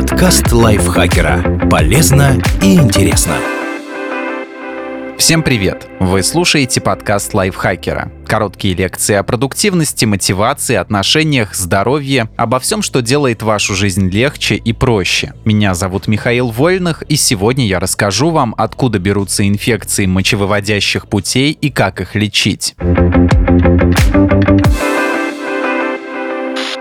Подкаст лайфхакера. Полезно и интересно. Всем привет! Вы слушаете подкаст лайфхакера. Короткие лекции о продуктивности, мотивации, отношениях, здоровье, обо всем, что делает вашу жизнь легче и проще. Меня зовут Михаил Вольных, и сегодня я расскажу вам, откуда берутся инфекции мочевыводящих путей и как их лечить.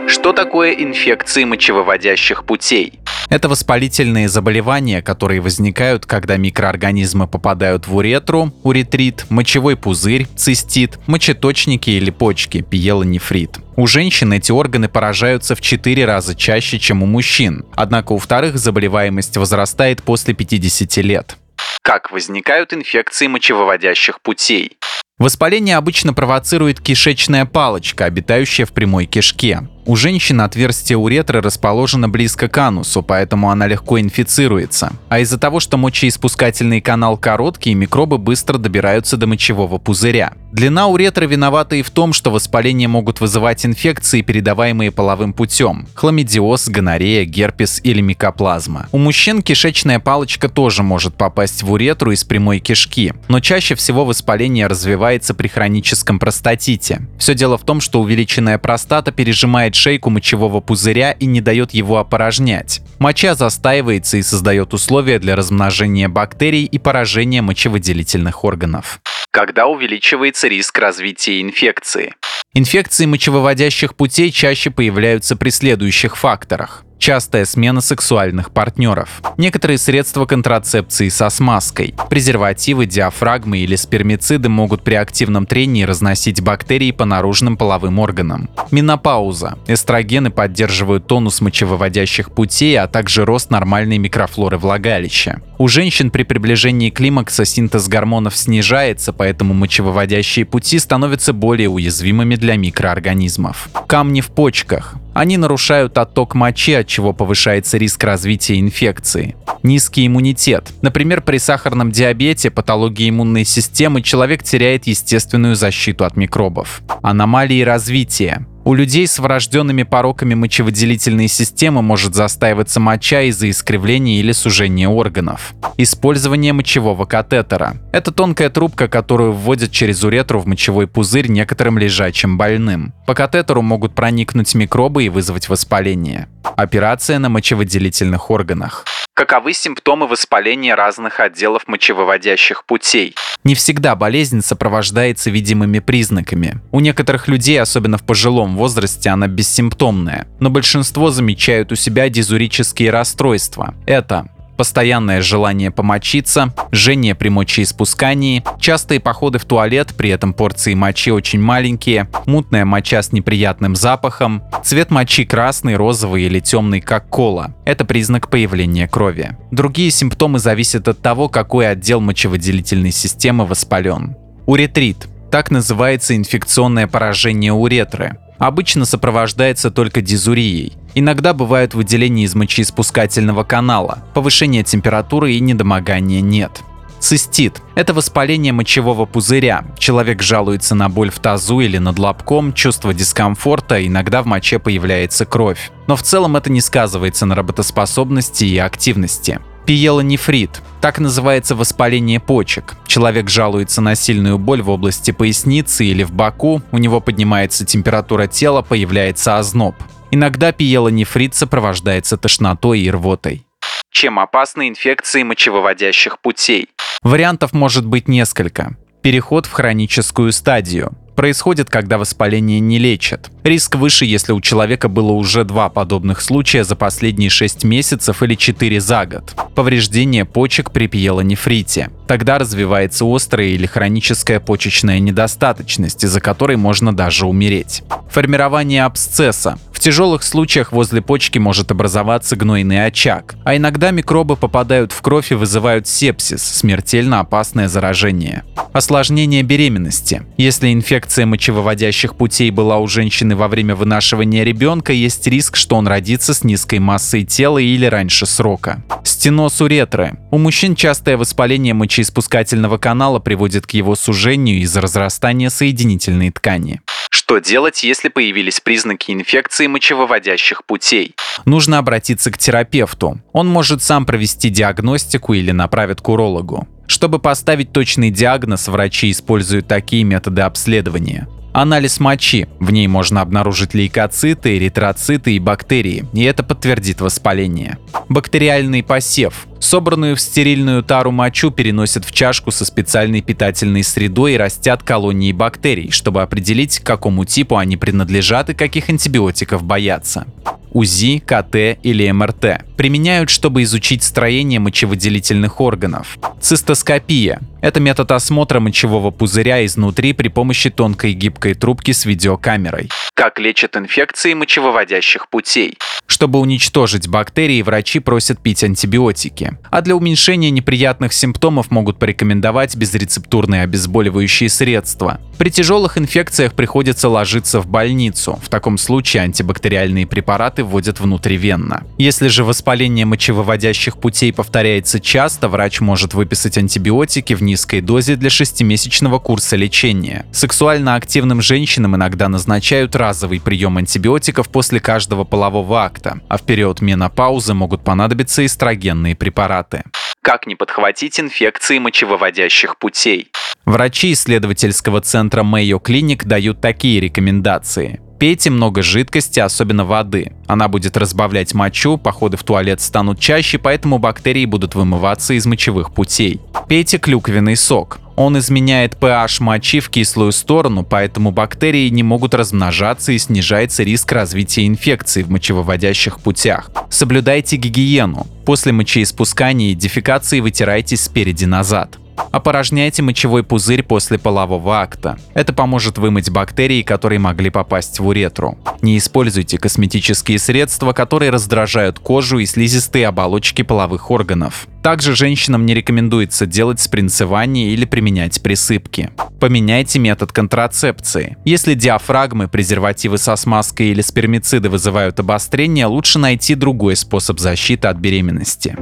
Что такое инфекции мочевыводящих путей? Это воспалительные заболевания, которые возникают, когда микроорганизмы попадают в уретру, уретрит, мочевой пузырь, цистит, мочеточники или почки, пиелонефрит. У женщин эти органы поражаются в 4 раза чаще, чем у мужчин. Однако у вторых заболеваемость возрастает после 50 лет. Как возникают инфекции мочевыводящих путей? Воспаление обычно провоцирует кишечная палочка, обитающая в прямой кишке. У женщины отверстие уретры расположено близко к анусу, поэтому она легко инфицируется. А из-за того, что мочеиспускательный канал короткий, микробы быстро добираются до мочевого пузыря. Длина уретры виновата и в том, что воспаления могут вызывать инфекции, передаваемые половым путем – хламидиоз, гонорея, герпес или микоплазма. У мужчин кишечная палочка тоже может попасть в уретру из прямой кишки, но чаще всего воспаление развивается при хроническом простатите. Все дело в том, что увеличенная простата пережимает шейку мочевого пузыря и не дает его опорожнять. Моча застаивается и создает условия для размножения бактерий и поражения мочевыделительных органов. Когда увеличивается риск развития инфекции? Инфекции мочевыводящих путей чаще появляются при следующих факторах частая смена сексуальных партнеров, некоторые средства контрацепции со смазкой, презервативы, диафрагмы или спермициды могут при активном трении разносить бактерии по наружным половым органам. Менопауза. Эстрогены поддерживают тонус мочевыводящих путей, а также рост нормальной микрофлоры влагалища. У женщин при приближении климакса синтез гормонов снижается, поэтому мочевыводящие пути становятся более уязвимыми для микроорганизмов. Камни в почках. Они нарушают отток мочи, от чего повышается риск развития инфекции. Низкий иммунитет. Например, при сахарном диабете, патологии иммунной системы человек теряет естественную защиту от микробов. Аномалии развития. У людей с врожденными пороками мочевыделительной системы может застаиваться моча из-за искривления или сужения органов. Использование мочевого катетера. Это тонкая трубка, которую вводят через уретру в мочевой пузырь некоторым лежачим больным. По катетеру могут проникнуть микробы и вызвать воспаление. Операция на мочевыделительных органах. Каковы симптомы воспаления разных отделов мочевыводящих путей? Не всегда болезнь сопровождается видимыми признаками. У некоторых людей, особенно в пожилом возрасте, она бессимптомная, но большинство замечают у себя дизурические расстройства. Это постоянное желание помочиться, жжение при мочеиспускании, частые походы в туалет, при этом порции мочи очень маленькие, мутная моча с неприятным запахом, цвет мочи красный, розовый или темный, как кола. Это признак появления крови. Другие симптомы зависят от того, какой отдел мочевыделительной системы воспален. Уретрит – так называется инфекционное поражение уретры обычно сопровождается только дизурией. Иногда бывают выделения из мочеиспускательного канала, повышение температуры и недомогания нет. Цистит – это воспаление мочевого пузыря. Человек жалуется на боль в тазу или над лобком, чувство дискомфорта, иногда в моче появляется кровь. Но в целом это не сказывается на работоспособности и активности. Пиелонефрит. Так называется воспаление почек. Человек жалуется на сильную боль в области поясницы или в боку, у него поднимается температура тела, появляется озноб. Иногда пиелонефрит сопровождается тошнотой и рвотой. Чем опасны инфекции мочевыводящих путей? Вариантов может быть несколько. Переход в хроническую стадию происходит, когда воспаление не лечат. Риск выше, если у человека было уже два подобных случая за последние 6 месяцев или 4 за год. Повреждение почек при пиелонефрите. Тогда развивается острая или хроническая почечная недостаточность, из-за которой можно даже умереть. Формирование абсцесса. В тяжелых случаях возле почки может образоваться гнойный очаг, а иногда микробы попадают в кровь и вызывают сепсис – смертельно опасное заражение. Осложнение беременности. Если инфекция мочевыводящих путей была у женщины женщины во время вынашивания ребенка, есть риск, что он родится с низкой массой тела или раньше срока. Стеноз уретры. У мужчин частое воспаление мочеиспускательного канала приводит к его сужению из-за разрастания соединительной ткани. Что делать, если появились признаки инфекции мочевыводящих путей? Нужно обратиться к терапевту. Он может сам провести диагностику или направит к урологу. Чтобы поставить точный диагноз, врачи используют такие методы обследования. Анализ мочи. В ней можно обнаружить лейкоциты, эритроциты и бактерии, и это подтвердит воспаление. Бактериальный посев. Собранную в стерильную тару мочу переносят в чашку со специальной питательной средой и растят колонии бактерий, чтобы определить, к какому типу они принадлежат и каких антибиотиков боятся. УЗИ, КТ или МРТ. Применяют, чтобы изучить строение мочевыделительных органов. Цистоскопия. Это метод осмотра мочевого пузыря изнутри при помощи тонкой гибкой трубки с видеокамерой. Как лечат инфекции мочевыводящих путей? Чтобы уничтожить бактерии, врачи просят пить антибиотики. А для уменьшения неприятных симптомов могут порекомендовать безрецептурные обезболивающие средства. При тяжелых инфекциях приходится ложиться в больницу. В таком случае антибактериальные препараты вводят внутривенно. Если же воспаление мочевыводящих путей повторяется часто, врач может выписать антибиотики в низкой дозе для шестимесячного курса лечения. Сексуально активным женщинам иногда назначают разовый прием антибиотиков после каждого полового акта, а в период менопаузы могут понадобиться эстрогенные препараты. Как не подхватить инфекции мочевыводящих путей? Врачи исследовательского центра Mayo Clinic дают такие рекомендации. Пейте много жидкости, особенно воды. Она будет разбавлять мочу, походы в туалет станут чаще, поэтому бактерии будут вымываться из мочевых путей. Пейте клюквенный сок. Он изменяет pH мочи в кислую сторону, поэтому бактерии не могут размножаться и снижается риск развития инфекций в мочевыводящих путях. Соблюдайте гигиену. После мочеиспускания и дефекации вытирайтесь спереди назад. Опорожняйте мочевой пузырь после полового акта. Это поможет вымыть бактерии, которые могли попасть в уретру. Не используйте косметические средства, которые раздражают кожу и слизистые оболочки половых органов. Также женщинам не рекомендуется делать спринцевание или применять присыпки. Поменяйте метод контрацепции. Если диафрагмы, презервативы со смазкой или спермициды вызывают обострение, лучше найти другой способ защиты от беременности.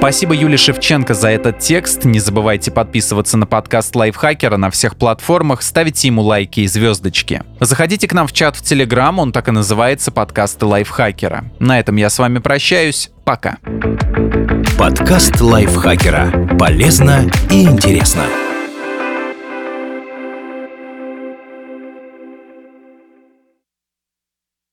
Спасибо Юле Шевченко за этот текст. Не забывайте подписываться на подкаст Лайфхакера на всех платформах, ставите ему лайки и звездочки. Заходите к нам в чат в Телеграм, он так и называется «Подкасты Лайфхакера». На этом я с вами прощаюсь. Пока. Подкаст Лайфхакера. Полезно и интересно.